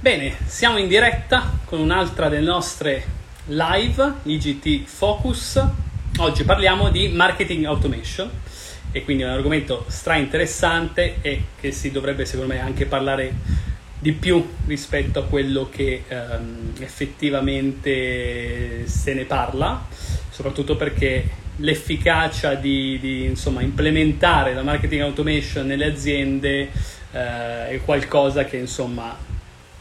Bene, siamo in diretta con un'altra delle nostre live, IGT Focus. Oggi parliamo di marketing automation e quindi è un argomento stra interessante e che si dovrebbe secondo me anche parlare di più rispetto a quello che um, effettivamente se ne parla, soprattutto perché l'efficacia di, di insomma, implementare la marketing automation nelle aziende eh, è qualcosa che insomma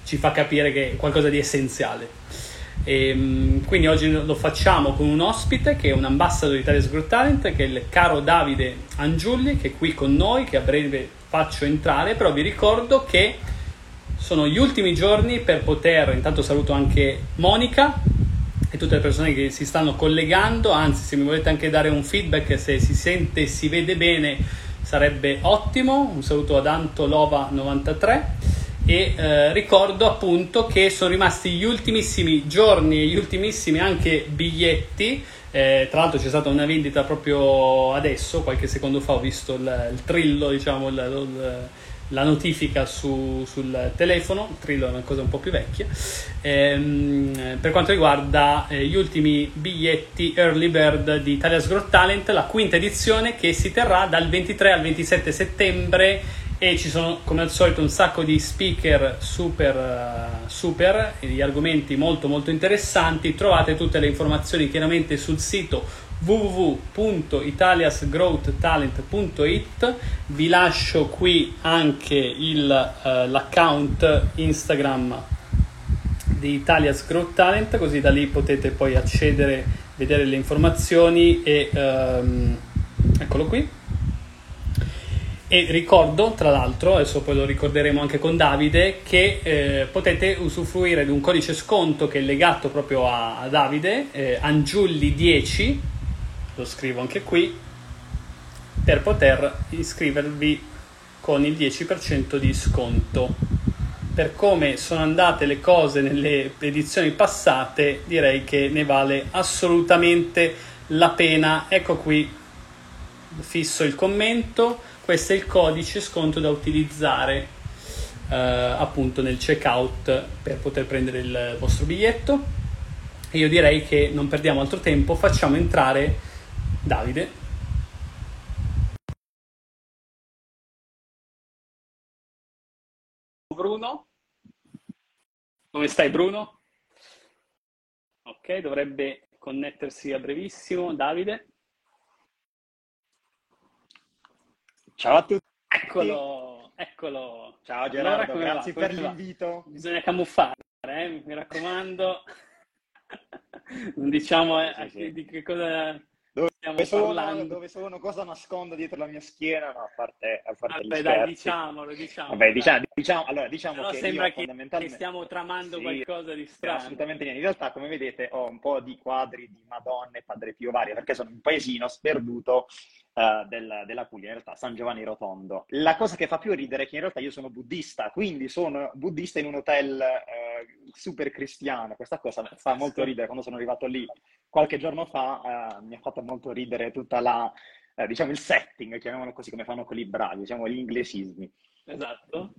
ci fa capire che è qualcosa di essenziale. E, ehm, quindi oggi lo facciamo con un ospite che è un ambassador di Italia's Growth Talent, che è il caro Davide Angiulli, che è qui con noi, che a breve faccio entrare, però vi ricordo che sono gli ultimi giorni per poter, intanto saluto anche Monica e tutte le persone che si stanno collegando, anzi se mi volete anche dare un feedback se si sente e si vede bene sarebbe ottimo, un saluto ad Antolova93 e eh, ricordo appunto che sono rimasti gli ultimissimi giorni e gli ultimissimi anche biglietti. Eh, tra l'altro c'è stata una vendita proprio adesso qualche secondo fa ho visto il, il trillo diciamo il, il, la notifica su, sul telefono, il trillo è una cosa un po' più vecchia, ehm, per quanto riguarda eh, gli ultimi biglietti Early Bird di Italia's Growth Talent, la quinta edizione che si terrà dal 23 al 27 settembre e ci sono come al solito un sacco di speaker super, super di argomenti molto molto interessanti. Trovate tutte le informazioni chiaramente sul sito www.italiasgrowthtalent.it vi lascio qui anche il, uh, l'account Instagram di Italias Growth Talent così da lì potete poi accedere vedere le informazioni e um, eccolo qui e ricordo, tra l'altro, adesso poi lo ricorderemo anche con Davide, che eh, potete usufruire di un codice sconto che è legato proprio a, a Davide, eh, Angiulli10, lo scrivo anche qui, per poter iscrivervi con il 10% di sconto. Per come sono andate le cose nelle edizioni passate, direi che ne vale assolutamente la pena. Ecco qui, fisso il commento questo è il codice sconto da utilizzare eh, appunto nel checkout per poter prendere il vostro biglietto. E io direi che non perdiamo altro tempo, facciamo entrare Davide. Bruno? Come stai Bruno? Ok, dovrebbe connettersi a brevissimo. Davide? Ciao a tutti. Eccolo, eccolo. Ciao Gerardo, allora, grazie per l'invito. Bisogna camuffare, eh? mi raccomando. non diciamo eh, sì, sì. di che cosa dove stiamo sono. Dove sono, cosa nascondo dietro la mia schiena, no, a parte, a parte Vabbè, dai, diciamolo, diciamo. Vabbè, diciamo, diciamo, allora, diciamo Però che sembra che, fondamentalmente... stiamo tramando sì, qualcosa di strano. Assolutamente niente. In realtà, come vedete, ho un po' di quadri di Madonne, Padre Pio varie, perché sono un paesino sperduto uh, del, della Puglia, in realtà San Giovanni Rotondo. La cosa che fa più ridere è che in realtà io sono buddista, quindi sono buddista in un hotel uh, super cristiano. Questa cosa fa molto ridere. Quando sono arrivato lì qualche giorno fa, uh, mi ha fatto molto ridere tutta la, diciamo, il setting, chiamiamolo così, come fanno quelli bravi, diciamo, gli inglesismi. Esatto.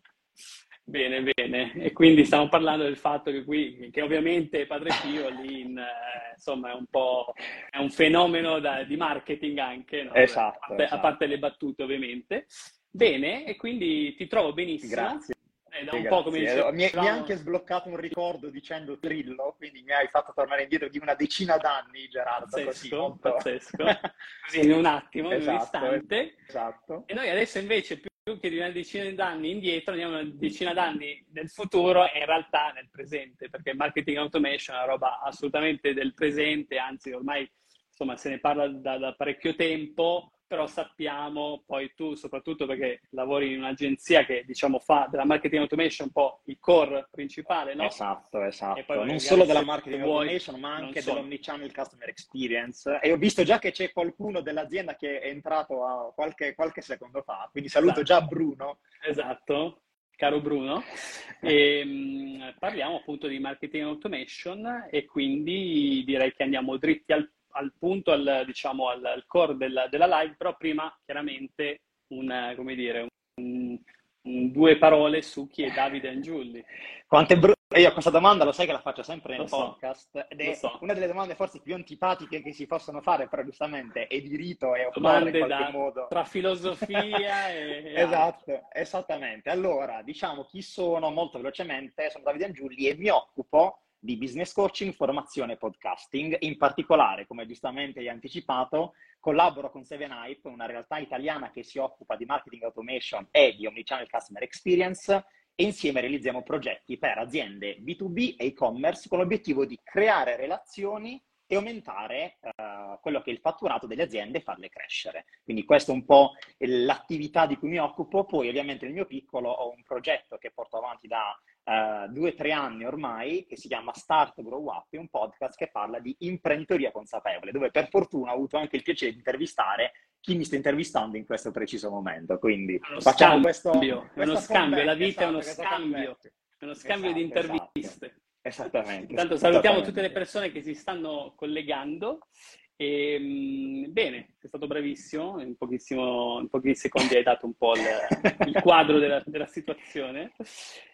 Bene, bene. E quindi stiamo parlando del fatto che qui, che ovviamente Padre Pio lì, in, eh, insomma, è un po' è un fenomeno da, di marketing anche, no? esatto, a, parte, esatto. a, parte, le battute ovviamente. Bene, e quindi ti trovo benissimo. Grazie. Eh, da un po' come dicevo, mi, mi hai anche sbloccato un ricordo dicendo Trillo, quindi mi hai fatto tornare indietro di una decina d'anni, Gerardo. Pazzesco, pazzesco. così in un attimo, esatto, in un esatto, istante. Esatto. E noi adesso invece più che di una decina d'anni indietro, andiamo una decina d'anni nel futuro e in realtà nel presente, perché marketing automation è una roba assolutamente del presente, anzi ormai insomma se ne parla da, da parecchio tempo, però sappiamo, poi tu soprattutto perché lavori in un'agenzia che diciamo fa della marketing automation un po' il core principale, no? Esatto, esatto. Non solo della marketing automation, ma anche dell'omnichannel customer experience. E ho visto già che c'è qualcuno dell'azienda che è entrato qualche, qualche secondo fa, quindi saluto esatto. già Bruno. Esatto, caro Bruno. E, mh, parliamo appunto di marketing automation e quindi direi che andiamo dritti al al punto, al, diciamo, al, al core della, della, live, però prima chiaramente un, come dire, un, due parole su chi è Davide Angiulli. Quanto è brutto. Io questa domanda lo sai che la faccio sempre nel so, podcast ed è so. una delle domande forse più antipatiche che si possono fare, però giustamente è di rito e occorre in qualche da, modo. tra filosofia e. Esatto, esattamente. Allora, diciamo chi sono molto velocemente, sono Davide Angiulli e mi occupo di business coaching, formazione e podcasting. In particolare, come giustamente hai anticipato, collaboro con Seven Hype, una realtà italiana che si occupa di marketing automation e di omnichannel customer experience e insieme realizziamo progetti per aziende B2B e e-commerce con l'obiettivo di creare relazioni e aumentare uh, quello che è il fatturato delle aziende e farle crescere. Quindi questa è un po' l'attività di cui mi occupo. Poi ovviamente nel mio piccolo ho un progetto che porto avanti da uh, due o tre anni ormai che si chiama Start Grow Up, è un podcast che parla di imprenditoria consapevole, dove per fortuna ho avuto anche il piacere di intervistare chi mi sta intervistando in questo preciso momento. Quindi Uno facciamo scambio, questo, è uno scambio, la vita è uno esatto, scambio, uno scambio di Esatto, interviste. Esattamente. Intanto salutiamo tutte le persone che si stanno collegando. E, mh, bene, sei stato bravissimo, in, pochissimo, in pochi secondi hai dato un po' il, il quadro della, della situazione.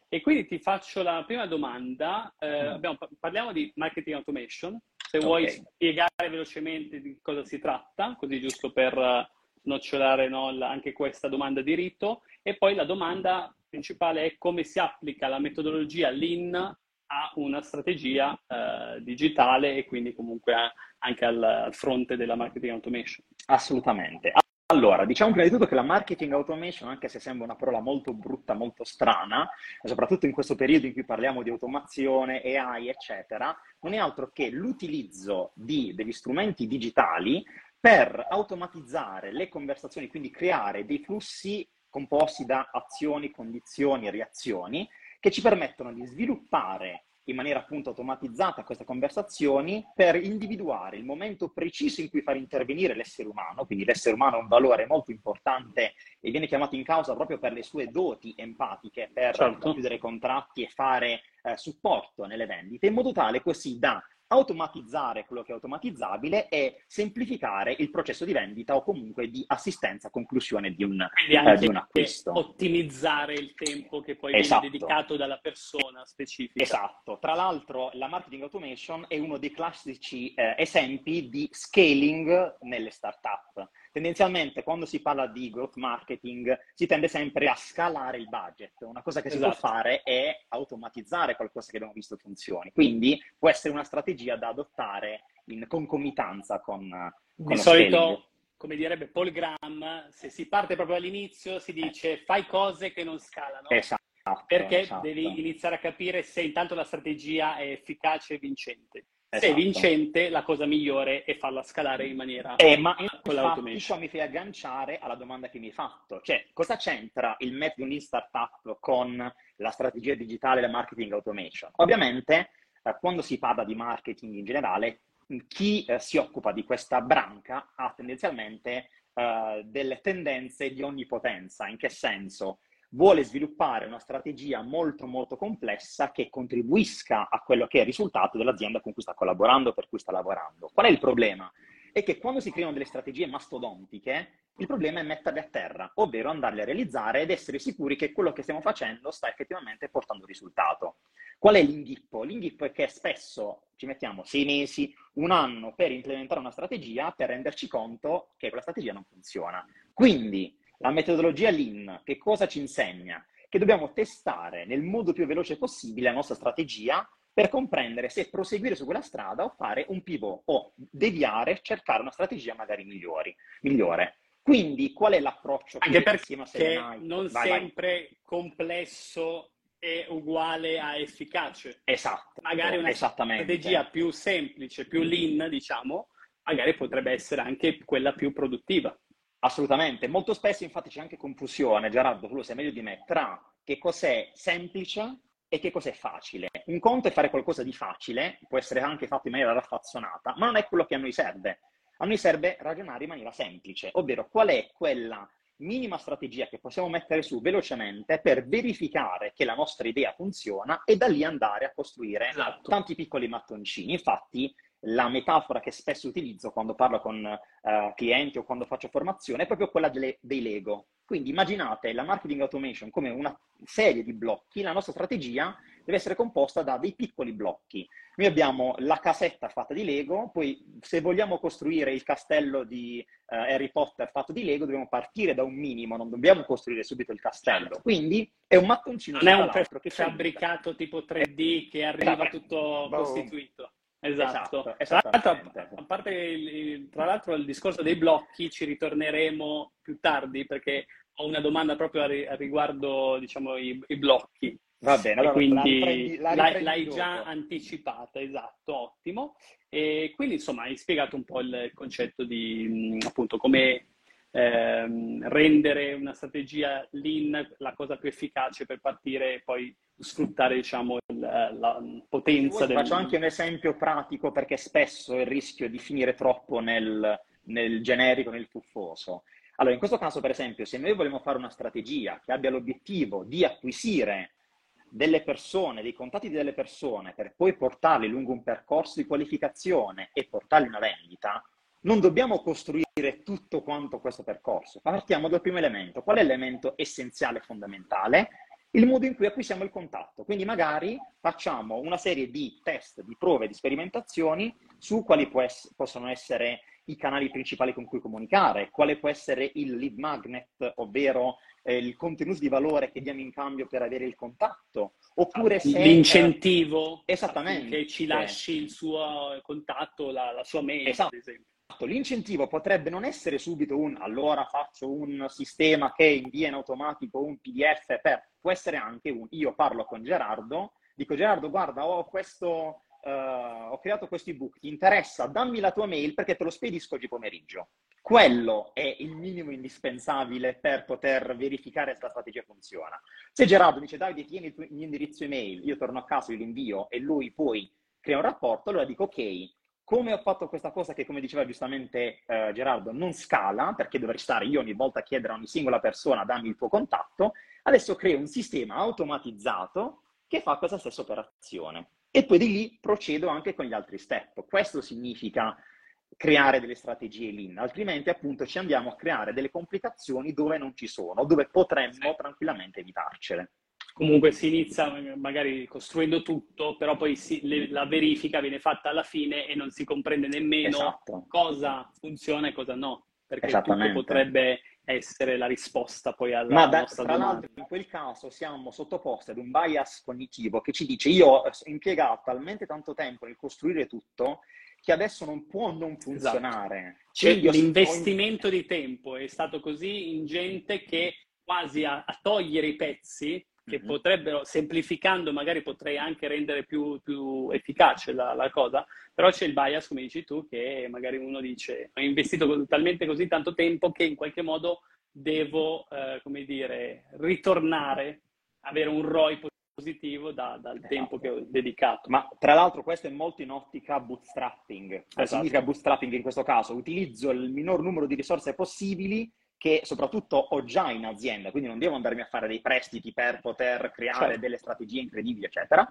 E quindi ti faccio la prima domanda. Eh, abbiamo- parliamo di marketing automation. Se vuoi Ok. spiegare velocemente di cosa si tratta, così giusto per eh, snocciolare no, anche questa domanda di rito. E poi la domanda principale è come si applica la metodologia Lean a una strategia eh, digitale e quindi comunque anche al, al fronte della marketing automation. Assolutamente. Allora, diciamo prima di tutto che la marketing automation, anche se sembra una parola molto brutta, molto strana, soprattutto in questo periodo in cui parliamo di automazione, AI, eccetera, non è altro che l'utilizzo di degli strumenti digitali per automatizzare le conversazioni, quindi creare dei flussi composti da azioni, condizioni reazioni che ci permettono di sviluppare in maniera appunto automatizzata queste conversazioni per individuare il momento preciso in cui far intervenire l'essere umano, quindi l'essere umano ha un valore molto importante e viene chiamato in causa proprio per le sue doti empatiche, per Certo. chiudere contratti e fare eh, supporto nelle vendite, in modo tale così da automatizzare quello che è automatizzabile e semplificare il processo di vendita o comunque di assistenza a conclusione di un, eh, di un acquisto. ottimizzare il tempo che poi Esatto. viene dedicato dalla persona specifica. Esatto, tra l'altro la marketing automation è uno dei classici eh, esempi di scaling nelle startup. Tendenzialmente quando si parla di growth marketing si tende sempre a scalare il budget. Una cosa che si Esatto. può fare è automatizzare qualcosa che abbiamo visto funzioni. Quindi può essere una strategia da adottare in concomitanza con, con Di solito, scaling. come direbbe Paul Graham, se si parte proprio all'inizio si dice fai cose che non scalano. Esatto. Perché esatto. devi iniziare a capire se intanto la strategia è efficace e vincente. Se Esatto. vincente, la cosa migliore è farla scalare in maniera Eh, ma con l'automation. qua mi fai agganciare alla domanda che mi hai fatto, cioè cosa c'entra il metodo in startup con la strategia digitale e la marketing automation? Ovviamente eh, quando si parla di marketing in generale, chi eh, si occupa di questa branca ha tendenzialmente eh, delle tendenze di onnipotenza, in che senso? Vuole sviluppare una strategia molto molto complessa che contribuisca a quello che è il risultato dell'azienda con cui sta collaborando, per cui sta lavorando. Qual è il problema? È che quando si creano delle strategie mastodontiche, il problema è metterle a terra, ovvero andarle a realizzare ed essere sicuri che quello che stiamo facendo sta effettivamente portando risultato. Qual è l'inghippo? L'inghippo è che spesso ci mettiamo sei mesi, un anno per implementare una strategia per renderci conto che quella strategia non funziona. Quindi la metodologia Lean che cosa ci insegna? Che dobbiamo testare nel modo più veloce possibile la nostra strategia per comprendere se proseguire su quella strada o fare un pivot o deviare, cercare una strategia magari migliori, migliore. Quindi qual è l'approccio che Anche perché non Vai, vai. sempre complesso è uguale a efficace. Esatto, Magari una strategia più semplice, più lean, diciamo, magari potrebbe essere anche quella più produttiva. Assolutamente, molto spesso infatti c'è anche confusione, Gerardo, tu lo sai meglio di me, tra che cos'è semplice e che cos'è facile. Un conto è fare qualcosa di facile, può essere anche fatto in maniera raffazzonata, ma non è quello che a noi serve. A noi serve ragionare in maniera semplice, ovvero qual è quella minima strategia che possiamo mettere su velocemente per verificare che la nostra idea funziona e da lì andare a costruire Esatto. tanti piccoli mattoncini. Infatti, la metafora che spesso utilizzo quando parlo con eh, clienti o quando faccio formazione è proprio quella delle- dei Lego. Quindi immaginate la marketing automation come una serie di blocchi, la nostra strategia deve essere composta da dei piccoli blocchi. Noi abbiamo la casetta fatta di Lego, poi se vogliamo costruire il castello di uh, Harry Potter fatto di Lego dobbiamo partire da un minimo, non dobbiamo costruire subito il castello. Certo. Quindi è un mattoncino. Non è un fabbricato tipo 3D che arriva tutto costituito. Esatto. esatto tra, l'altro, a parte il, tra l'altro il discorso dei blocchi ci ritorneremo più tardi perché ho una domanda proprio a, riguardo diciamo, i, i blocchi. Va bene, allora quindi la riprendi, la l'hai, l'hai già anticipata, esatto, ottimo. E quindi insomma hai spiegato un po' il concetto di appunto come ehm, rendere una strategia lean la cosa più efficace per partire e poi sfruttare diciamo il, la potenza del... Faccio anche un esempio pratico perché spesso il rischio di finire troppo nel, nel generico, nel tuffoso. Allora, in questo caso, per esempio, se noi vogliamo fare una strategia che abbia l'obiettivo di acquisire delle persone, dei contatti delle persone, per poi portarli lungo un percorso di qualificazione e portarli una vendita, non dobbiamo costruire tutto quanto questo percorso. Partiamo dal primo elemento. Qual è l'elemento essenziale fondamentale? Il modo in cui acquisiamo il contatto. Quindi magari facciamo una serie di test, di prove, di sperimentazioni su quali ess- possono essere i canali principali con cui comunicare, quale può essere il lead magnet, ovvero eh, il contenuto di valore che diamo in cambio per avere il contatto, oppure se... L'incentivo eh, esattamente. che ci lasci il suo contatto, la, la sua mail, esatto. ad esempio. L'incentivo potrebbe non essere subito un allora faccio un sistema che invia in automatico un PDF per, può essere anche un io parlo con Gerardo, dico Gerardo guarda ho questo uh, ho creato questo ebook, ti interessa, dammi la tua mail perché te lo spedisco oggi pomeriggio. Quello è il minimo indispensabile per poter verificare se la strategia funziona. Se Gerardo dice Davide tieni il, tuo, indirizzo email, io torno a casa, io invio e lui poi crea un rapporto, allora dico ok, come ho fatto questa cosa che, come diceva giustamente eh, Gerardo, non scala, perché dovrei stare io ogni volta a chiedere a ogni singola persona dammi il tuo contatto, adesso creo un sistema automatizzato che fa questa stessa operazione e poi di lì procedo anche con gli altri step. Questo significa creare delle strategie lean, altrimenti appunto ci andiamo a creare delle complicazioni dove non ci sono, dove potremmo tranquillamente evitarcele. Comunque si inizia magari costruendo tutto, però poi si, le, la verifica viene fatta alla fine e non si comprende nemmeno esatto. cosa funziona e cosa no, perché tutto potrebbe essere la risposta poi alla Ma da, nostra tra domanda. l'altro in quel caso siamo sottoposti ad un bias cognitivo che ci dice io ho impiegato talmente tanto tempo nel costruire tutto che adesso non può non esatto. funzionare. Esatto. L'investimento di tempo è stato così ingente che quasi a, a togliere i pezzi che mm-hmm. potrebbero, semplificando, magari potrei anche rendere più, più efficace la, la, cosa, però c'è il bias, come dici tu, che magari uno dice ho investito talmente così tanto tempo che in qualche modo devo, eh, come dire, ritornare, avere un ROI positivo da, dal esatto. tempo che ho dedicato. Ma tra l'altro questo è molto in ottica bootstrapping. Esatto. Significa bootstrapping in questo caso? Utilizzo il minor numero di risorse possibili che soprattutto ho già in azienda, quindi non devo andarmi a fare dei prestiti per poter creare certo. delle strategie incredibili, eccetera,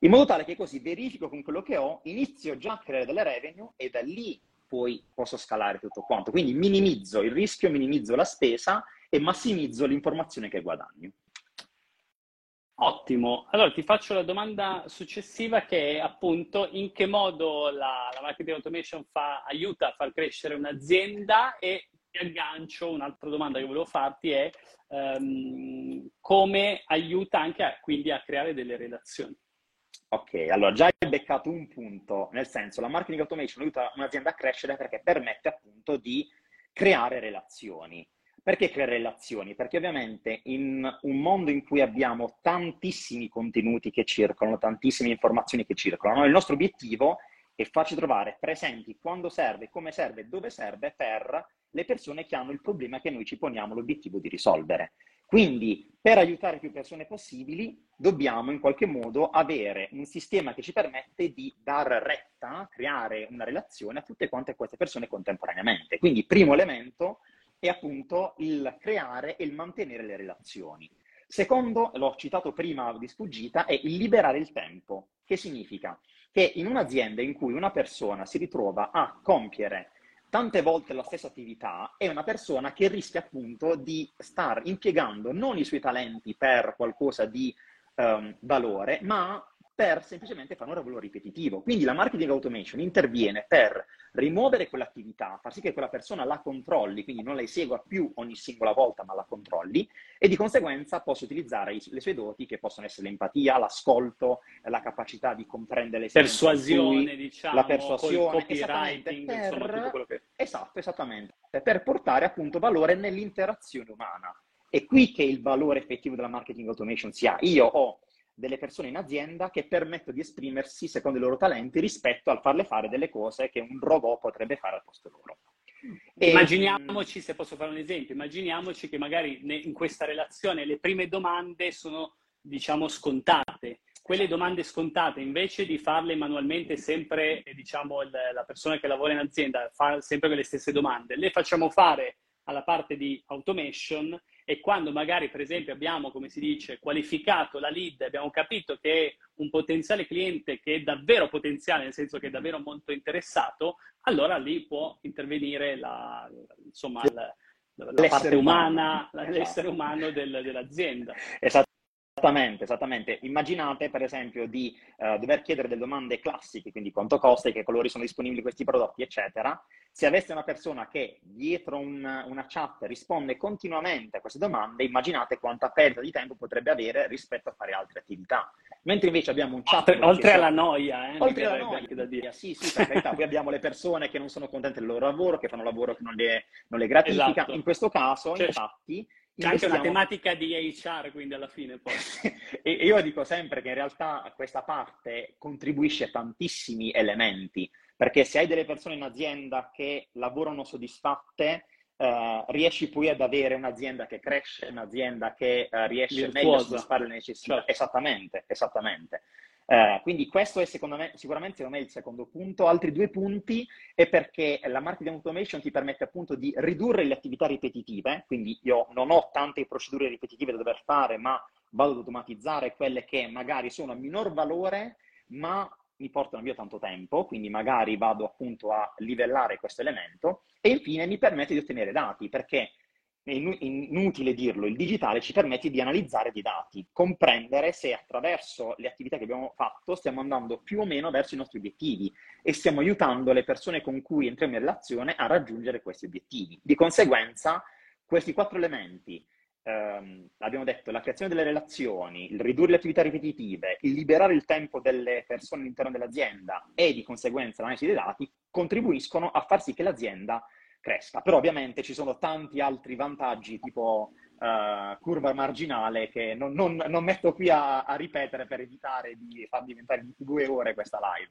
in modo tale che così verifico con quello che ho, inizio già a creare delle revenue e da lì poi posso scalare tutto quanto. Quindi minimizzo il rischio, minimizzo la spesa e massimizzo l'informazione che guadagno. Ottimo, allora ti faccio la domanda successiva che è appunto in che modo la, la marketing automation fa, aiuta a far crescere un'azienda e aggancio, un'altra domanda che volevo farti è um, come aiuta anche a, quindi a creare delle relazioni. Ok, allora già hai beccato un punto, nel senso la marketing automation aiuta un'azienda a crescere perché permette appunto di creare relazioni. Perché creare relazioni? Perché ovviamente in un mondo in cui abbiamo tantissimi contenuti che circolano, tantissime informazioni che circolano, il nostro obiettivo è farci trovare presenti quando serve, come serve, dove serve per le persone che hanno il problema che noi ci poniamo l'obiettivo di risolvere. Quindi, per aiutare più persone possibili, dobbiamo in qualche modo avere un sistema che ci permette di dar retta, creare una relazione a tutte quante queste persone contemporaneamente. Quindi, primo elemento è appunto il creare e il mantenere le relazioni. Secondo, l'ho citato prima di sfuggita, è il liberare il tempo. Che significa? Che in un'azienda in cui una persona si ritrova a compiere tante volte la stessa attività, è una persona che rischia appunto di star impiegando non i suoi talenti per qualcosa di um, valore, ma per semplicemente fare un lavoro ripetitivo. Quindi la marketing automation interviene per rimuovere quell'attività, far sì che quella persona la controlli, quindi non la esegua più ogni singola volta, ma la controlli e di conseguenza possa utilizzare le sue doti che possono essere l'empatia, l'ascolto, la capacità di comprendere le persuasione, cui, diciamo, la persuasione, esattamente, per, insomma, che... esatto, esattamente, per portare appunto valore nell'interazione umana. È qui che il valore effettivo della marketing automation si ha. Io ho delle persone in azienda che permettono di esprimersi secondo i loro talenti rispetto al farle fare delle cose che un robot potrebbe fare al posto loro. E... Immaginiamoci, se posso fare un esempio, immaginiamoci che magari in questa relazione le prime domande sono, diciamo, scontate. Quelle domande scontate, invece di farle manualmente sempre, diciamo, la persona che lavora in azienda fa sempre quelle stesse domande, le facciamo fare alla parte di automation e quando magari per esempio abbiamo, come si dice, qualificato la lead, abbiamo capito che è un potenziale cliente che è davvero potenziale, nel senso che è davvero molto interessato, allora lì può intervenire la, insomma, la, la parte umana, umano. l'essere esatto. umano del, dell'azienda. Esatto. Esattamente, esattamente. Immaginate per esempio di uh, dover chiedere delle domande classiche, quindi quanto costa, che colori sono disponibili questi prodotti, eccetera. Se aveste una persona che dietro un, una chat risponde continuamente a queste domande, immaginate quanta perdita di tempo potrebbe avere rispetto a fare altre attività. Mentre invece abbiamo un chat... Oltre, oltre alla noia, eh, oltre alla noia, da dire. Sì, sì, per carità. Poi abbiamo le persone che non sono contente del loro lavoro, che fanno un lavoro che non le, non le gratifica. Esatto. In questo caso, cioè, infatti c'è anche una tematica di HR, quindi alla fine poi. e io dico sempre che in realtà questa parte contribuisce a tantissimi elementi, perché se hai delle persone in azienda che lavorano soddisfatte, eh, riesci poi ad avere un'azienda che cresce, un'azienda che eh, riesce Virtuosa. meglio a soddisfare le necessità. Certo. Esattamente, esattamente. Eh, quindi questo è secondo me, sicuramente secondo me il secondo punto. Altri due punti è perché la marketing automation ti permette appunto di ridurre le attività ripetitive, quindi io non ho tante procedure ripetitive da dover fare, ma vado ad automatizzare quelle che magari sono a minor valore, ma mi portano via tanto tempo, quindi magari vado appunto a livellare questo elemento e infine mi permette di ottenere dati, perché è inutile dirlo, il digitale ci permette di analizzare dei dati, comprendere se attraverso le attività che abbiamo fatto stiamo andando più o meno verso i nostri obiettivi e stiamo aiutando le persone con cui entriamo in relazione a raggiungere questi obiettivi. Di conseguenza, questi quattro elementi, ehm, abbiamo detto, la creazione delle relazioni, il ridurre le attività ripetitive, il liberare il tempo delle persone all'interno dell'azienda e di conseguenza l'analisi dei dati, contribuiscono a far sì che l'azienda cresca. Però ovviamente ci sono tanti altri vantaggi, tipo uh, curva marginale, che non, non, non metto qui a, a, ripetere per evitare di far diventare due ore questa live.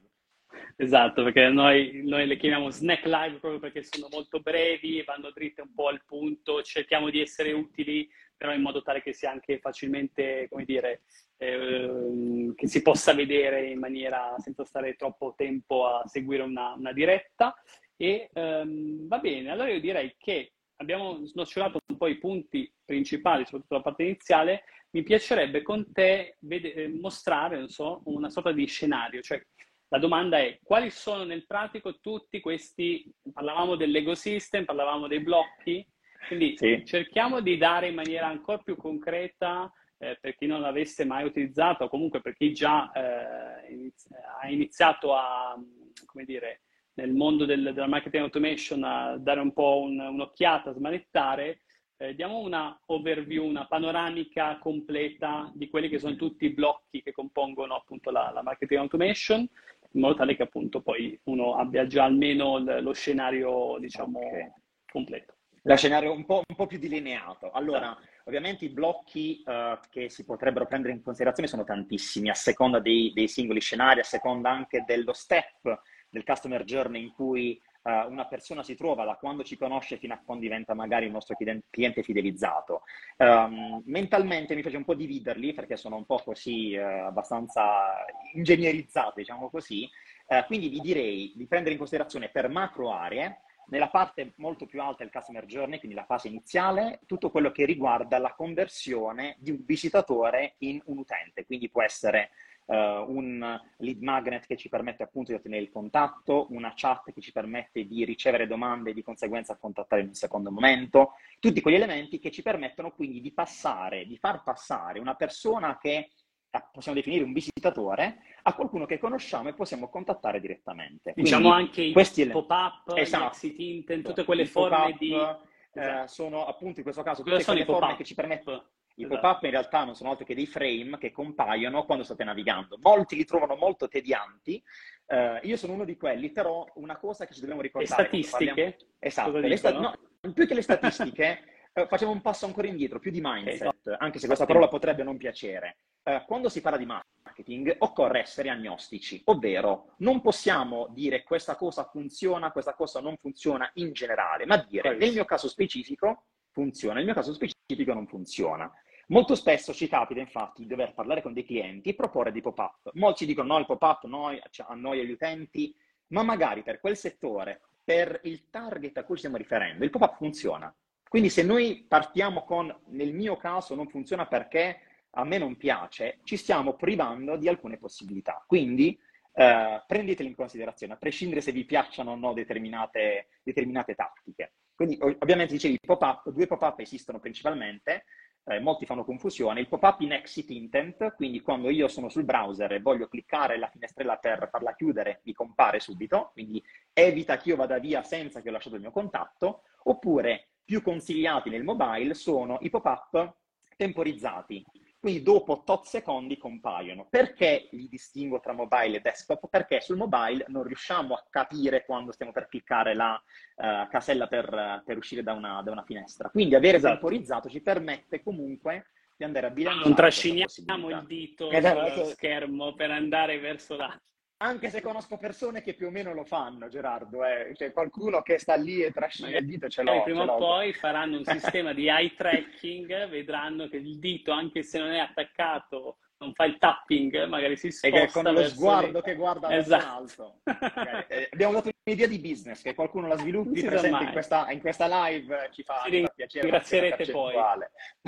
Esatto, perché noi, noi, le chiamiamo snack live proprio perché sono molto brevi, vanno dritte un po' al punto, cerchiamo di essere utili, però in modo tale che sia anche facilmente, come dire, eh, che si possa vedere in maniera senza stare troppo tempo a seguire una, una diretta. E um, va bene, allora io direi che abbiamo snocciolato un po' i punti principali, soprattutto la parte iniziale. Mi piacerebbe con te vede- eh, mostrare so, una sorta di scenario, cioè la domanda è quali sono nel pratico tutti questi, parlavamo dell'ecosystem, parlavamo dei blocchi, quindi sì. cerchiamo di dare in maniera ancora più concreta eh, per chi non l'avesse mai utilizzato o comunque per chi già eh, inizi- ha iniziato a, come dire, nel mondo del, della marketing automation a dare un po' un, un'occhiata, a smanettare, eh, diamo una overview, una panoramica completa di quelli che sono tutti i blocchi che compongono appunto la, la marketing automation, in modo tale che appunto poi uno abbia già almeno l- lo scenario, diciamo, okay. completo. Lo scenario un po', un po', più delineato. Allora, sì. ovviamente i blocchi uh, che si potrebbero prendere in considerazione sono tantissimi, a seconda dei, dei singoli scenari, a seconda anche dello step del customer journey in cui uh, una persona si trova da quando ci conosce fino a quando diventa magari il nostro cliente fidelizzato. Um, mentalmente mi piace un po' dividerli perché sono un po' così uh, abbastanza ingegnerizzati, diciamo così. Uh, quindi vi direi di prendere in considerazione per macro aree nella parte molto più alta del customer journey, quindi la fase iniziale, tutto quello che riguarda la conversione di un visitatore in un utente, quindi può essere uh, un lead magnet che ci permette appunto di ottenere il contatto, una chat che ci permette di ricevere domande e di conseguenza contattare in un secondo momento, tutti quegli elementi che ci permettono quindi di passare, di far passare una persona che possiamo definire un visitatore, a qualcuno che conosciamo e possiamo contattare direttamente. Diciamo Quindi, anche i pop-up, esatto. exit intent, tutte quelle forme di... Eh, sono appunto in questo caso tutte quelle forme che ci permettono... I esatto. pop-up in realtà non sono altro che dei frame che compaiono quando state navigando. Molti li trovano molto tedianti. Uh, io sono uno di quelli, però una cosa che ci dobbiamo ricordare... Le statistiche? Parliamo... Esatto, le sta... no, più che le statistiche, uh, facciamo un passo ancora indietro, più di mindset, esatto. anche se questa parola potrebbe non piacere. Uh, quando si parla di marketing occorre essere agnostici, ovvero non possiamo dire questa cosa funziona, questa cosa non funziona in generale, ma dire nel mio caso specifico funziona, nel mio caso specifico non funziona. Molto spesso ci capita infatti di dover parlare con dei clienti e proporre dei pop-up. Molti dicono no, il pop-up noi, cioè, a noi agli utenti, ma magari per quel settore, per il target a cui stiamo riferendo, il pop-up funziona. Quindi se noi partiamo con, nel mio caso non funziona perché a me non piace, ci stiamo privando di alcune possibilità. Quindi eh, prendeteli in considerazione, a prescindere se vi piacciono o no determinate, determinate tattiche. Quindi ovviamente dicevi pop-up, due pop-up esistono principalmente, eh, molti fanno confusione. Il pop-up in exit intent, quindi quando io sono sul browser e voglio cliccare la finestrella per farla chiudere, mi compare subito, quindi evita che io vada via senza che ho lasciato il mio contatto, oppure più consigliati nel mobile sono i pop-up temporizzati, quindi dopo tot secondi compaiono. Perché li distingo tra mobile e desktop? Perché sul mobile non riusciamo a capire quando stiamo per cliccare la uh, casella per, per uscire da una, da una, finestra. Quindi avere esatto. temporizzato ci permette comunque di andare a bilanciare. Non trasciniamo il dito esatto. sullo schermo per andare verso là anche se conosco persone che più o meno lo fanno, Gerardo, eh. cioè qualcuno che sta lì e trascina il dito ce l'ho. Prima o poi faranno un sistema di eye tracking, vedranno che il dito, anche se non è attaccato non fa il tapping, magari si sposta. E che con lo sguardo le... che guarda esatto. alto. eh, abbiamo dato un'idea di business, che qualcuno la sviluppi presente in questa, in questa, live ci fa, ci piacere. Ringrazierete poi.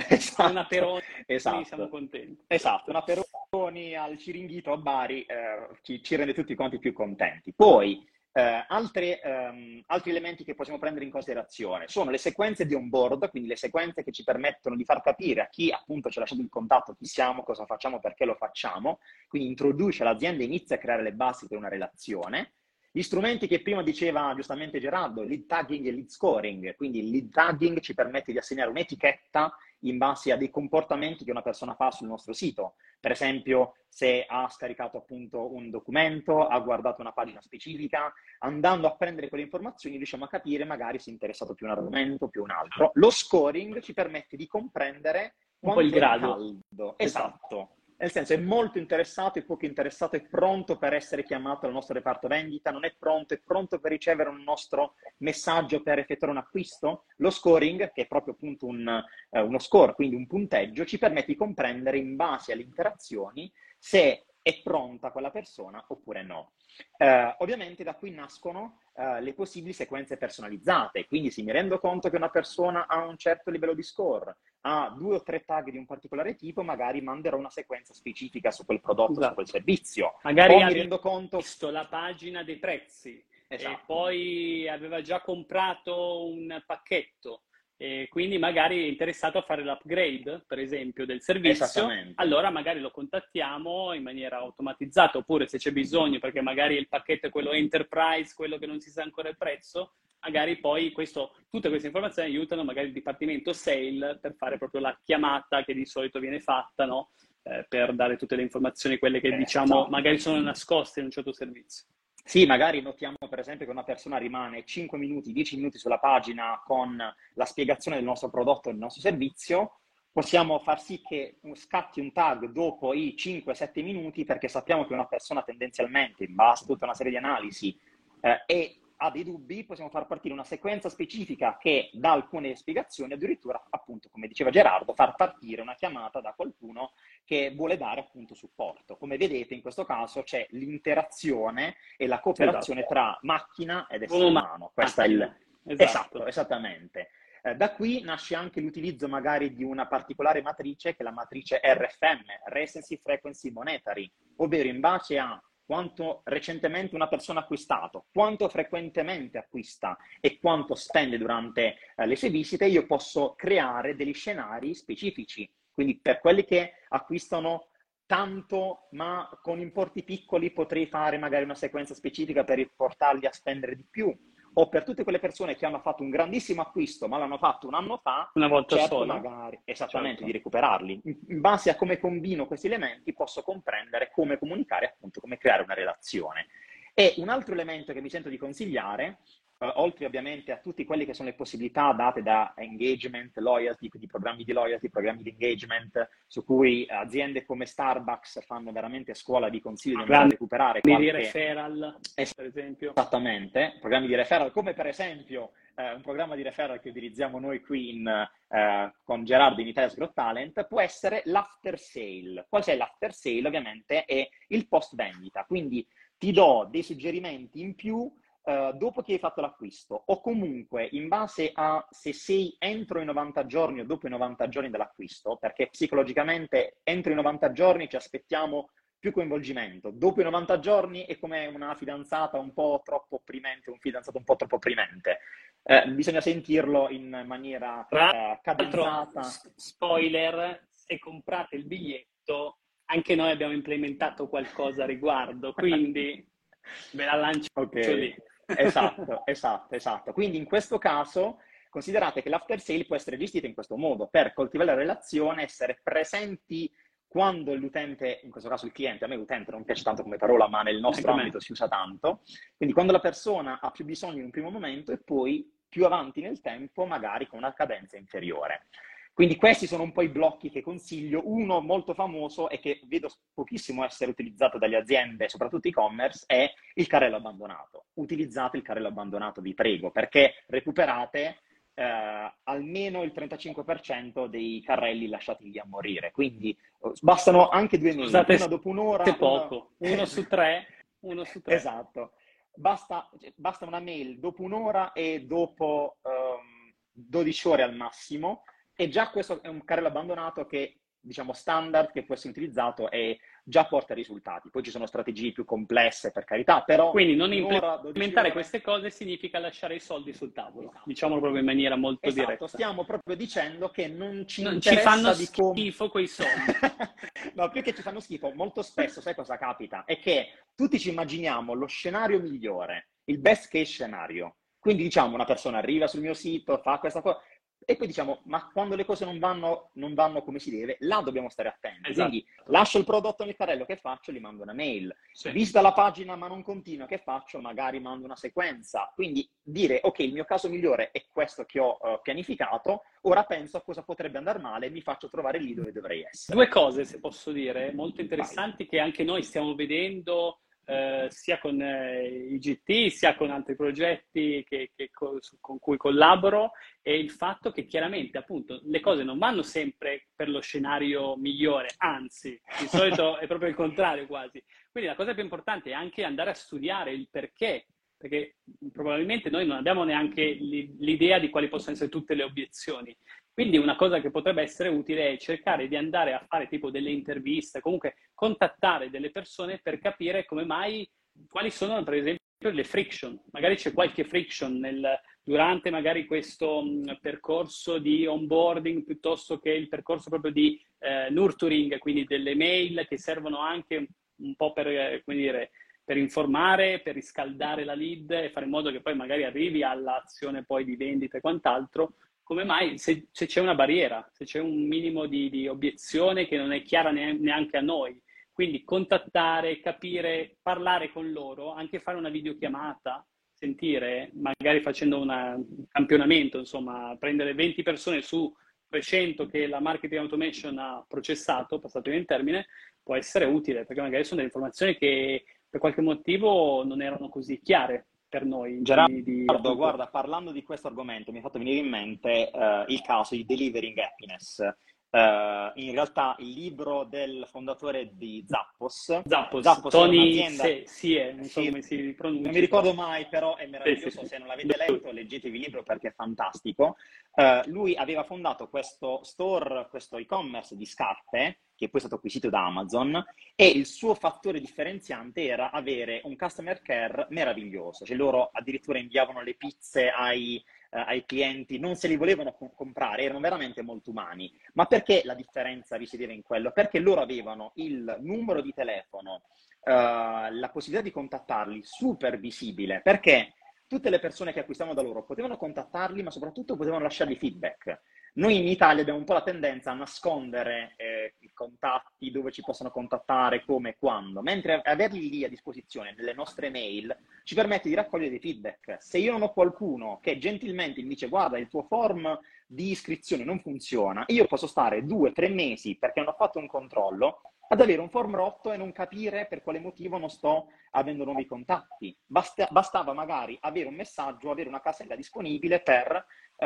Esatto. Una Peroni, esatto. siamo contenti. Esatto, una Peroni al Ciringhito a Bari eh, ci, ci rende tutti quanti più contenti. Poi eh, altre, ehm, altri elementi che possiamo prendere in considerazione sono le sequenze di onboard, quindi le sequenze che ci permettono di far capire a chi appunto ci ha lasciato il contatto chi siamo, cosa facciamo, perché lo facciamo, quindi introduce l'azienda e inizia a creare le basi per una relazione. Gli strumenti che prima diceva giustamente Gerardo, lead tagging e lead scoring, quindi il lead tagging ci permette di assegnare un'etichetta in base a dei comportamenti che una persona fa sul nostro sito. Per esempio, se ha scaricato appunto un documento, ha guardato una pagina specifica, andando a prendere quelle informazioni riusciamo a capire magari se è interessato più un argomento, più un altro. Lo scoring ci permette di comprendere un po' il grado. Caldo. Esatto nel senso è molto interessato, è poco interessato, è pronto per essere chiamato al nostro reparto vendita, non è pronto, è pronto per ricevere un nostro messaggio per effettuare un acquisto. Lo scoring, che è proprio appunto un, eh, uno score, quindi un punteggio, ci permette di comprendere in base alle interazioni se è pronta quella persona oppure no. Eh, ovviamente da qui nascono eh, le possibili sequenze personalizzate, quindi se mi rendo conto che una persona ha un certo livello di score, ha due o tre tag di un particolare tipo, magari manderò una sequenza specifica su quel prodotto, esatto. su quel servizio. Magari mi rendo conto... visto la pagina dei prezzi esatto. e poi aveva già comprato un pacchetto e quindi magari è interessato a fare l'upgrade, per esempio, del servizio, allora magari lo contattiamo in maniera automatizzata, oppure se c'è bisogno, perché magari il pacchetto è quello enterprise, quello che non si sa ancora il prezzo, magari poi questo, tutte queste informazioni aiutano magari il dipartimento sale per fare proprio la chiamata che di solito viene fatta, no? eh, per dare tutte le informazioni, quelle che eh, diciamo esatto. magari sono nascoste in un certo servizio. Sì, magari notiamo per esempio che una persona rimane 5 minuti, 10 minuti sulla pagina con la spiegazione del nostro prodotto del nostro servizio, possiamo far sì che scatti un tag dopo i 5-7 minuti perché sappiamo che una persona tendenzialmente, in base a tutta una serie di analisi, eh, è ha dei dubbi, possiamo far partire una sequenza specifica che dà alcune spiegazioni, addirittura, appunto, come diceva Gerardo, far partire una chiamata da qualcuno che vuole dare appunto supporto. Come vedete, in questo caso c'è l'interazione e la cooperazione esatto. tra macchina ed essere umano. Questo è il... Esatto. esatto, esattamente. Eh, da qui nasce anche l'utilizzo magari di una particolare matrice che è la matrice RFM, Recency Frequency Monetary, ovvero in base a quanto recentemente una persona ha acquistato, quanto frequentemente acquista e quanto spende durante eh, le sue visite, io posso creare degli scenari specifici. Quindi per quelli che acquistano tanto, ma con importi piccoli potrei fare magari una sequenza specifica per portarli a spendere di più o per tutte quelle persone che hanno fatto un grandissimo acquisto ma l'hanno fatto un anno fa, una volta certo sola. magari, esattamente, certo. di recuperarli. In base a come combino questi elementi posso comprendere come comunicare, appunto, come creare una relazione. E un altro elemento che mi sento di consigliare Uh, oltre ovviamente a tutte quelle che sono le possibilità date da engagement, loyalty, quindi programmi di loyalty, programmi di engagement, su cui aziende come Starbucks fanno veramente scuola di consigli di recuperare. Programmi qualche... di referral, per esempio. Esattamente, programmi di referral, come per esempio eh, un programma di referral che utilizziamo noi qui in, eh, con Gerardo in Italia's Growth Talent, può essere l'after sale. Cos'è l'after sale? Ovviamente è il post vendita, quindi ti do dei suggerimenti in più Uh, dopo che hai fatto l'acquisto o comunque in base a se sei entro i 90 giorni o dopo i 90 giorni dell'acquisto, perché psicologicamente entro i 90 giorni ci aspettiamo più coinvolgimento. Dopo i 90 giorni è come una fidanzata un po' troppo opprimente, un fidanzato un po' troppo opprimente. Eh, bisogna sentirlo in maniera eh, cadenzata. Spoiler, se comprate il biglietto, anche noi abbiamo implementato qualcosa a riguardo, quindi ve la lancio okay. lì. Esatto, esatto, esatto. Quindi in questo caso considerate che l'after sale può essere gestito in questo modo, per coltivare la relazione, essere presenti quando l'utente, in questo caso il cliente, a me l'utente non piace tanto come parola, ma nel nostro Anche ambito si usa tanto, quindi quando la persona ha più bisogno in un primo momento e poi più avanti nel tempo, magari con una cadenza inferiore. Quindi questi sono un po' i blocchi che consiglio. Uno molto famoso e che vedo pochissimo essere utilizzato dalle aziende, soprattutto e-commerce, è il carrello abbandonato. Utilizzate il carrello abbandonato, vi prego, perché recuperate eh, almeno il 35% dei carrelli lasciati lì a morire. Quindi eh, bastano anche due mail, Scusate, una dopo un'ora. È poco, uno su tre. Uno su tre. Esatto. Basta, basta, una mail dopo un'ora e dopo um, ehm, 12 ore al massimo e già questo è un carrello abbandonato che, diciamo, standard, che può essere utilizzato e già porta risultati. Poi ci sono strategie più complesse, per carità, però... Quindi non implementare queste cose significa lasciare i soldi sul tavolo, esatto. diciamolo proprio in maniera molto esatto. diretta. stiamo proprio dicendo che non ci non ci fanno schifo quei soldi. no, più che ci fanno schifo, molto spesso, sai cosa capita? È che tutti ci immaginiamo lo scenario migliore, il best case scenario. Quindi diciamo una persona arriva sul mio sito, fa questa cosa, e poi diciamo, ma quando le cose non vanno, non vanno come si deve, là dobbiamo stare attenti. Esatto. Quindi lascio il prodotto nel carrello, che faccio? Gli mando una mail. Sì. Vista la pagina ma non continua, che faccio? Magari mando una sequenza. Quindi dire, ok, il mio caso migliore è questo che ho uh, pianificato, ora penso a cosa potrebbe andare male e mi faccio trovare lì dove dovrei essere. Due cose, se posso dire, molto interessanti Vai. che anche noi stiamo vedendo eh, sia con eh, i GT sia con altri progetti che, che co- con cui collaboro e il fatto che chiaramente appunto le cose non vanno sempre per lo scenario migliore, anzi di solito è proprio il contrario quasi. Quindi la cosa più importante è anche andare a studiare il perché, perché probabilmente noi non abbiamo neanche l'idea di quali possono essere tutte le obiezioni. Quindi una cosa che potrebbe essere utile è cercare di andare a fare tipo delle interviste, comunque contattare delle persone per capire come mai, quali sono per esempio le friction. Magari c'è qualche friction nel, durante magari questo mh, percorso di onboarding piuttosto che il percorso proprio di eh, nurturing, quindi delle mail che servono anche un po' per, eh, dire, per informare, per riscaldare la lead e fare in modo che poi magari arrivi all'azione poi di vendita e quant'altro come mai, se, se, c'è una barriera, se c'è un minimo di, di obiezione che non è chiara neanche a noi. Quindi contattare, capire, parlare con loro, anche fare una videochiamata, sentire, magari facendo un campionamento, insomma, prendere 20 persone su 300 che la marketing automation ha processato, passato in termine, può essere utile, perché magari sono delle informazioni che per qualche motivo non erano così chiare per noi. Gerardo, di, di, guarda, parlando di questo argomento mi è fatto venire in mente uh, il caso di Delivering Happiness. Uh, in realtà il libro del fondatore di Zappos. Zappos, Zappos Tony Se, Sie, non so sì, come si pronuncia. Non mi ricordo mai, però è meraviglioso. Sì, sì, se non l'avete letto, leggetevi il libro perché è fantastico. Uh, lui aveva fondato questo store, questo e-commerce di scarpe, che poi è stato acquisito da Amazon, e il suo fattore differenziante era avere un customer care meraviglioso. Cioè loro addirittura inviavano le pizze ai eh, ai clienti, non se li volevano co- comprare, erano veramente molto umani. Ma perché la differenza risiedeva in quello? Perché loro avevano il numero di telefono, eh, la possibilità di contattarli super visibile, perché tutte le persone che acquistavano da loro potevano contattarli, ma soprattutto potevano lasciargli feedback. Noi in Italia abbiamo un po' la tendenza a nascondere eh, i contatti, dove ci possono contattare, come e quando, mentre averli lì a disposizione nelle nostre mail ci permette di raccogliere dei feedback. Se io non ho qualcuno che gentilmente mi dice guarda il tuo form di iscrizione non funziona, io posso stare due, tre mesi perché non ho fatto un controllo ad avere un form rotto e non capire per quale motivo non sto avendo nuovi contatti. Basta, bastava magari avere un messaggio, avere una casella disponibile per uh,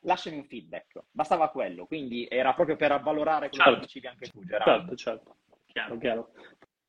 lasciami un feedback. Bastava quello, quindi era proprio per avvalorare quello certo. che dicevi anche tu, Gerardo. Certo, certo. Chiaro, chiaro.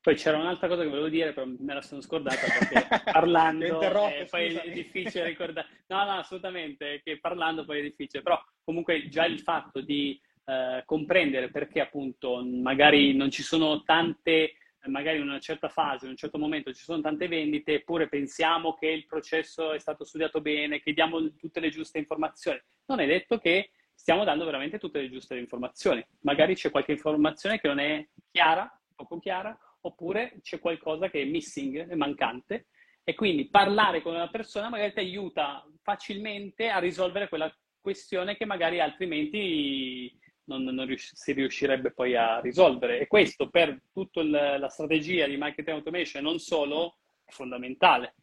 Poi c'era un'altra cosa che volevo dire, però me la sono scordata perché parlando eh, poi è difficile ricordare. No, no, assolutamente, che parlando poi è difficile, però comunque già il fatto di eh, comprendere perché appunto magari non ci sono tante, magari in una certa fase, in un certo momento ci sono tante vendite, eppure pensiamo che il processo è stato studiato bene, che diamo tutte le giuste informazioni. Non è detto che stiamo dando veramente tutte le giuste informazioni. Magari c'è qualche informazione che non è chiara, poco chiara, oppure c'è qualcosa che è missing, è mancante. E quindi parlare con una persona magari ti aiuta facilmente a risolvere quella questione che magari altrimenti non, non rius- si riuscirebbe poi a risolvere. E questo per tutta la strategia di marketing automation, non solo, è fondamentale.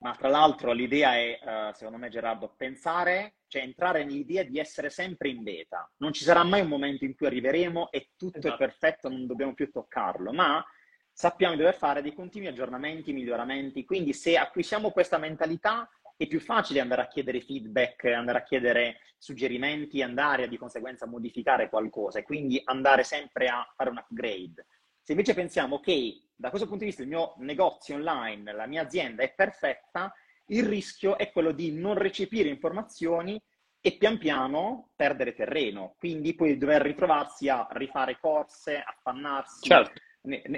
Ma tra l'altro l'idea è, uh, secondo me Gerardo, pensare, cioè entrare nell'idea di essere sempre in beta. Non ci sarà mai un momento in cui arriveremo e tutto esatto. è perfetto, non dobbiamo più toccarlo, ma sappiamo di dover fare dei continui aggiornamenti, miglioramenti. Quindi se acquisiamo questa mentalità è più facile andare a chiedere feedback, andare a chiedere suggerimenti, andare di conseguenza a modificare qualcosa e quindi andare sempre a fare un upgrade. Se invece pensiamo, ok, da questo punto di vista il mio negozio online, la mia azienda è perfetta, il rischio è quello di non recepire informazioni e pian piano perdere terreno, quindi poi dover ritrovarsi a rifare corse, affannarsi. Certo.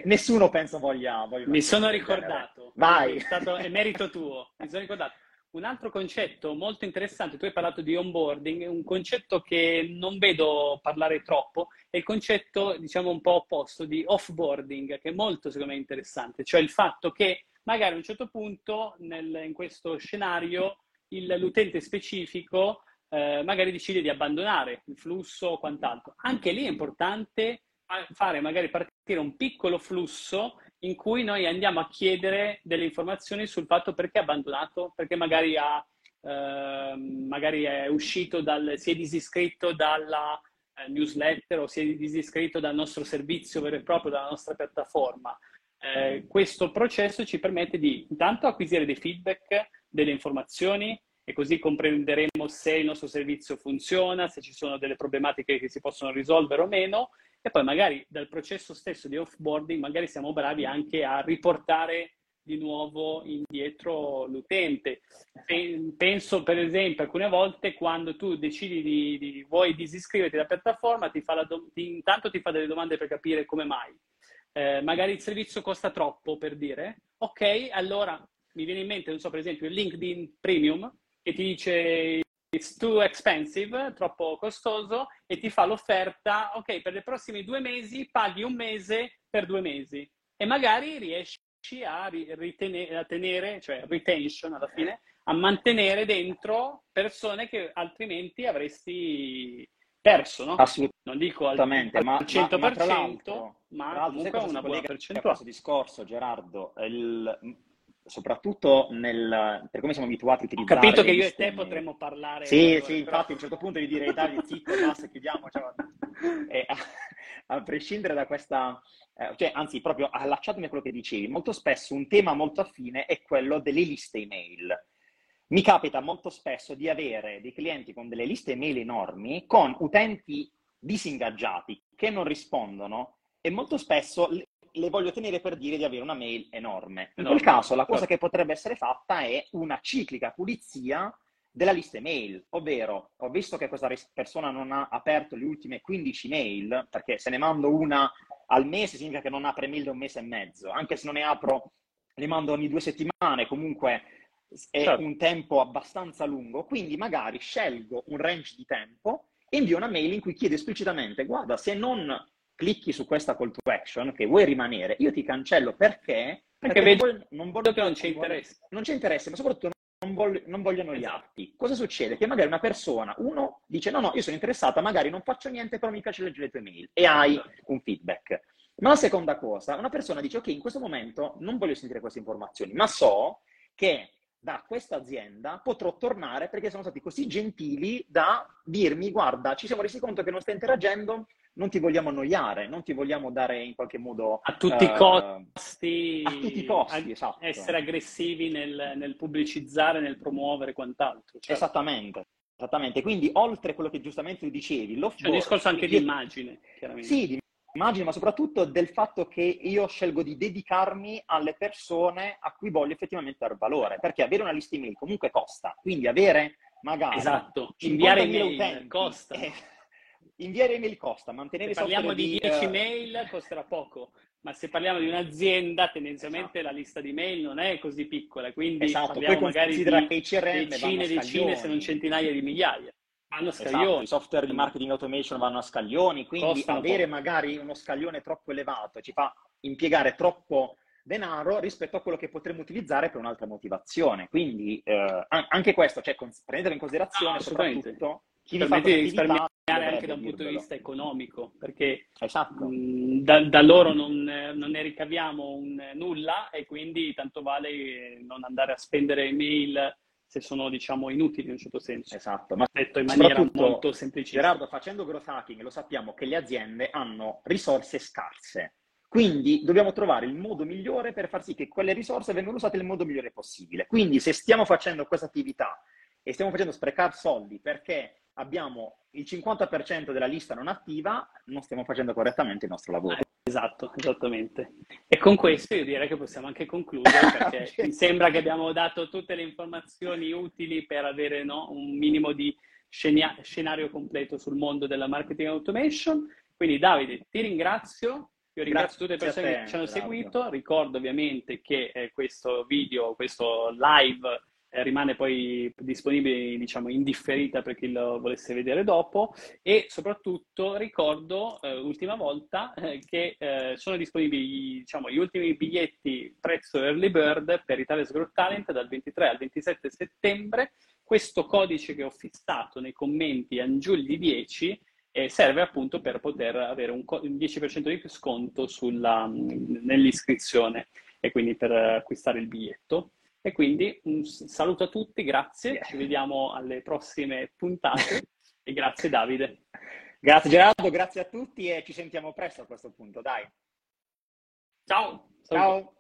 nessuno penso voglia, voglia Mi sono ricordato. Vai. È, stato, è merito tuo. Mi sono ricordato. Un altro concetto molto interessante, tu hai parlato di onboarding, un concetto che non vedo parlare troppo, è il concetto, diciamo, un po' opposto di offboarding, che è molto, secondo me, interessante, cioè il fatto che magari a un certo punto nel, in questo scenario il, l'utente specifico eh, magari decide di abbandonare il flusso o quant'altro. Anche lì è importante fare magari partire un piccolo flusso in cui noi andiamo a chiedere delle informazioni sul fatto perché ha abbandonato, perché magari, ha, eh, magari è uscito dal, si è disiscritto dalla eh, newsletter o si è disiscritto dal nostro servizio vero e proprio, dalla nostra piattaforma. Eh, questo processo ci permette di intanto acquisire dei feedback, delle informazioni e così comprenderemo se il nostro servizio funziona, se ci sono delle problematiche che si possono risolvere o meno e poi magari dal processo stesso di offboarding magari siamo bravi anche a riportare di nuovo indietro l'utente. Penso per esempio alcune volte quando tu decidi di, di vuoi disiscriverti dalla piattaforma, ti la ti, intanto ti fa delle domande per capire come mai. Eh, magari il servizio costa troppo per dire, ok, allora mi viene in mente, non so, per esempio il LinkedIn Premium che ti dice it's too expensive, troppo costoso, e ti fa l'offerta, ok, per i prossimi due mesi paghi un mese per due mesi. E magari riesci a, ritenere, a tenere, cioè retention alla fine, a mantenere dentro persone che altrimenti avresti perso, no? Assolutamente. Non dico al, al 100%, ma, ma, ma comunque una buona percentuale. questo discorso, Gerardo, il, soprattutto nel, per come siamo abituati a utilizzare. Ho capito che io e te potremmo parlare. Sì, sì, infatti a un certo punto di dire dai, zitto, basta, chiudiamo. Cioè, e a, a, prescindere da questa, eh, cioè, anzi, proprio allacciatomi a quello che dicevi, molto spesso un tema molto affine è quello delle liste email. Mi capita molto spesso di avere dei clienti con delle liste email enormi, con utenti disingaggiati, che non rispondono e molto spesso le voglio tenere per dire di avere una mail enorme. In quel caso la cosa che potrebbe essere fatta è una ciclica pulizia della lista email, ovvero ho visto che questa persona non ha aperto le ultime 15 mail, perché se ne mando una al mese significa che non apre mail da un mese e mezzo, anche se non ne apro, le mando ogni due settimane, comunque è certo. un tempo abbastanza lungo, quindi magari scelgo un range di tempo e invio una mail in cui chiedo esplicitamente, guarda, se non clicchi su questa call to action che vuoi rimanere, io ti cancello perché? Perché, perché vedo, non, voglio, non voglio che non c'è interesse. Non c'è interesse, ma soprattutto non, voglio, non vogliono gli atti. Cosa succede? Che magari una persona, uno dice no, no, io sono interessata, magari non faccio niente, però mi piace leggere le tue mail e hai un feedback. Ma la seconda cosa, una persona dice ok, in questo momento non voglio sentire queste informazioni, ma so che da questa azienda potrò tornare perché sono stati così gentili da dirmi guarda, ci siamo resi conto che non stai interagendo, non ti vogliamo annoiare, non ti vogliamo dare in qualche modo... A tutti uh, i costi... A tutti i costi, esatto. Essere aggressivi nel, nel pubblicizzare, nel promuovere quant'altro. Certo. Esattamente. Esattamente, quindi oltre a quello che giustamente dicevi, l'offboard... C'è un discorso anche di immagine, chiaramente. Sì, di immagine, ma soprattutto del fatto che io scelgo di dedicarmi alle persone a cui voglio effettivamente dare valore, perché avere una lista email comunque costa, quindi avere magari... Esatto, inviare email utenti, costa. Eh, inviare email costa, mantenere... Se parliamo di 10 uh... mail costerà poco, ma se parliamo di un'azienda tendenzialmente esatto. la lista di mail non è così piccola, quindi esatto. Poi magari di decine e decine se non centinaia di migliaia. Vanno a scaglioni. Esatto, I software di marketing automation vanno a scaglioni, quindi Costano avere poco. magari uno scaglione troppo elevato ci fa impiegare troppo denaro rispetto a quello che potremmo utilizzare per un'altra motivazione. Quindi eh, anche questo, cioè, prendere in considerazione no, soprattutto chi vi fa risparmiare anche da un punto di vista economico, perché esatto. mh, da, da, loro non, non, ne ricaviamo un, nulla e quindi tanto vale non andare a spendere email se sono diciamo inutili in un certo senso. Esatto, ma detto in maniera molto semplice. Gerardo, facendo growth hacking lo sappiamo che le aziende hanno risorse scarse. Quindi dobbiamo trovare il modo migliore per far sì che quelle risorse vengano usate nel modo migliore possibile. Quindi se stiamo facendo questa attività e stiamo facendo sprecare soldi perché abbiamo il 50% della lista non attiva, non stiamo facendo correttamente il nostro lavoro. Esatto, esattamente. E con questo io direi che possiamo anche concludere perché mi sembra che abbiamo dato tutte le informazioni utili per avere no, un minimo di scenia- scenario completo sul mondo della marketing automation. Quindi Davide, ti ringrazio. Io ringrazio tutte le persone te, che ci hanno seguito. Ricordo ovviamente che eh, questo video, questo live eh, rimane poi disponibile diciamo in differita per chi lo volesse vedere dopo e soprattutto ricordo eh, l'ultima volta eh, che eh, sono disponibili diciamo, gli ultimi biglietti prezzo early bird per Italia's Growth Talent dal 23 al 27 settembre questo codice che ho fissato nei commenti Angiulli 10 eh, serve appunto per poter avere un, un 10% di sconto sulla, nell'iscrizione e quindi per acquistare il biglietto. E quindi un saluto a tutti, grazie, ci vediamo alle prossime puntate e grazie Davide. Grazie Gerardo, grazie a tutti e ci sentiamo presto a questo punto, dai. Ciao. Ciao.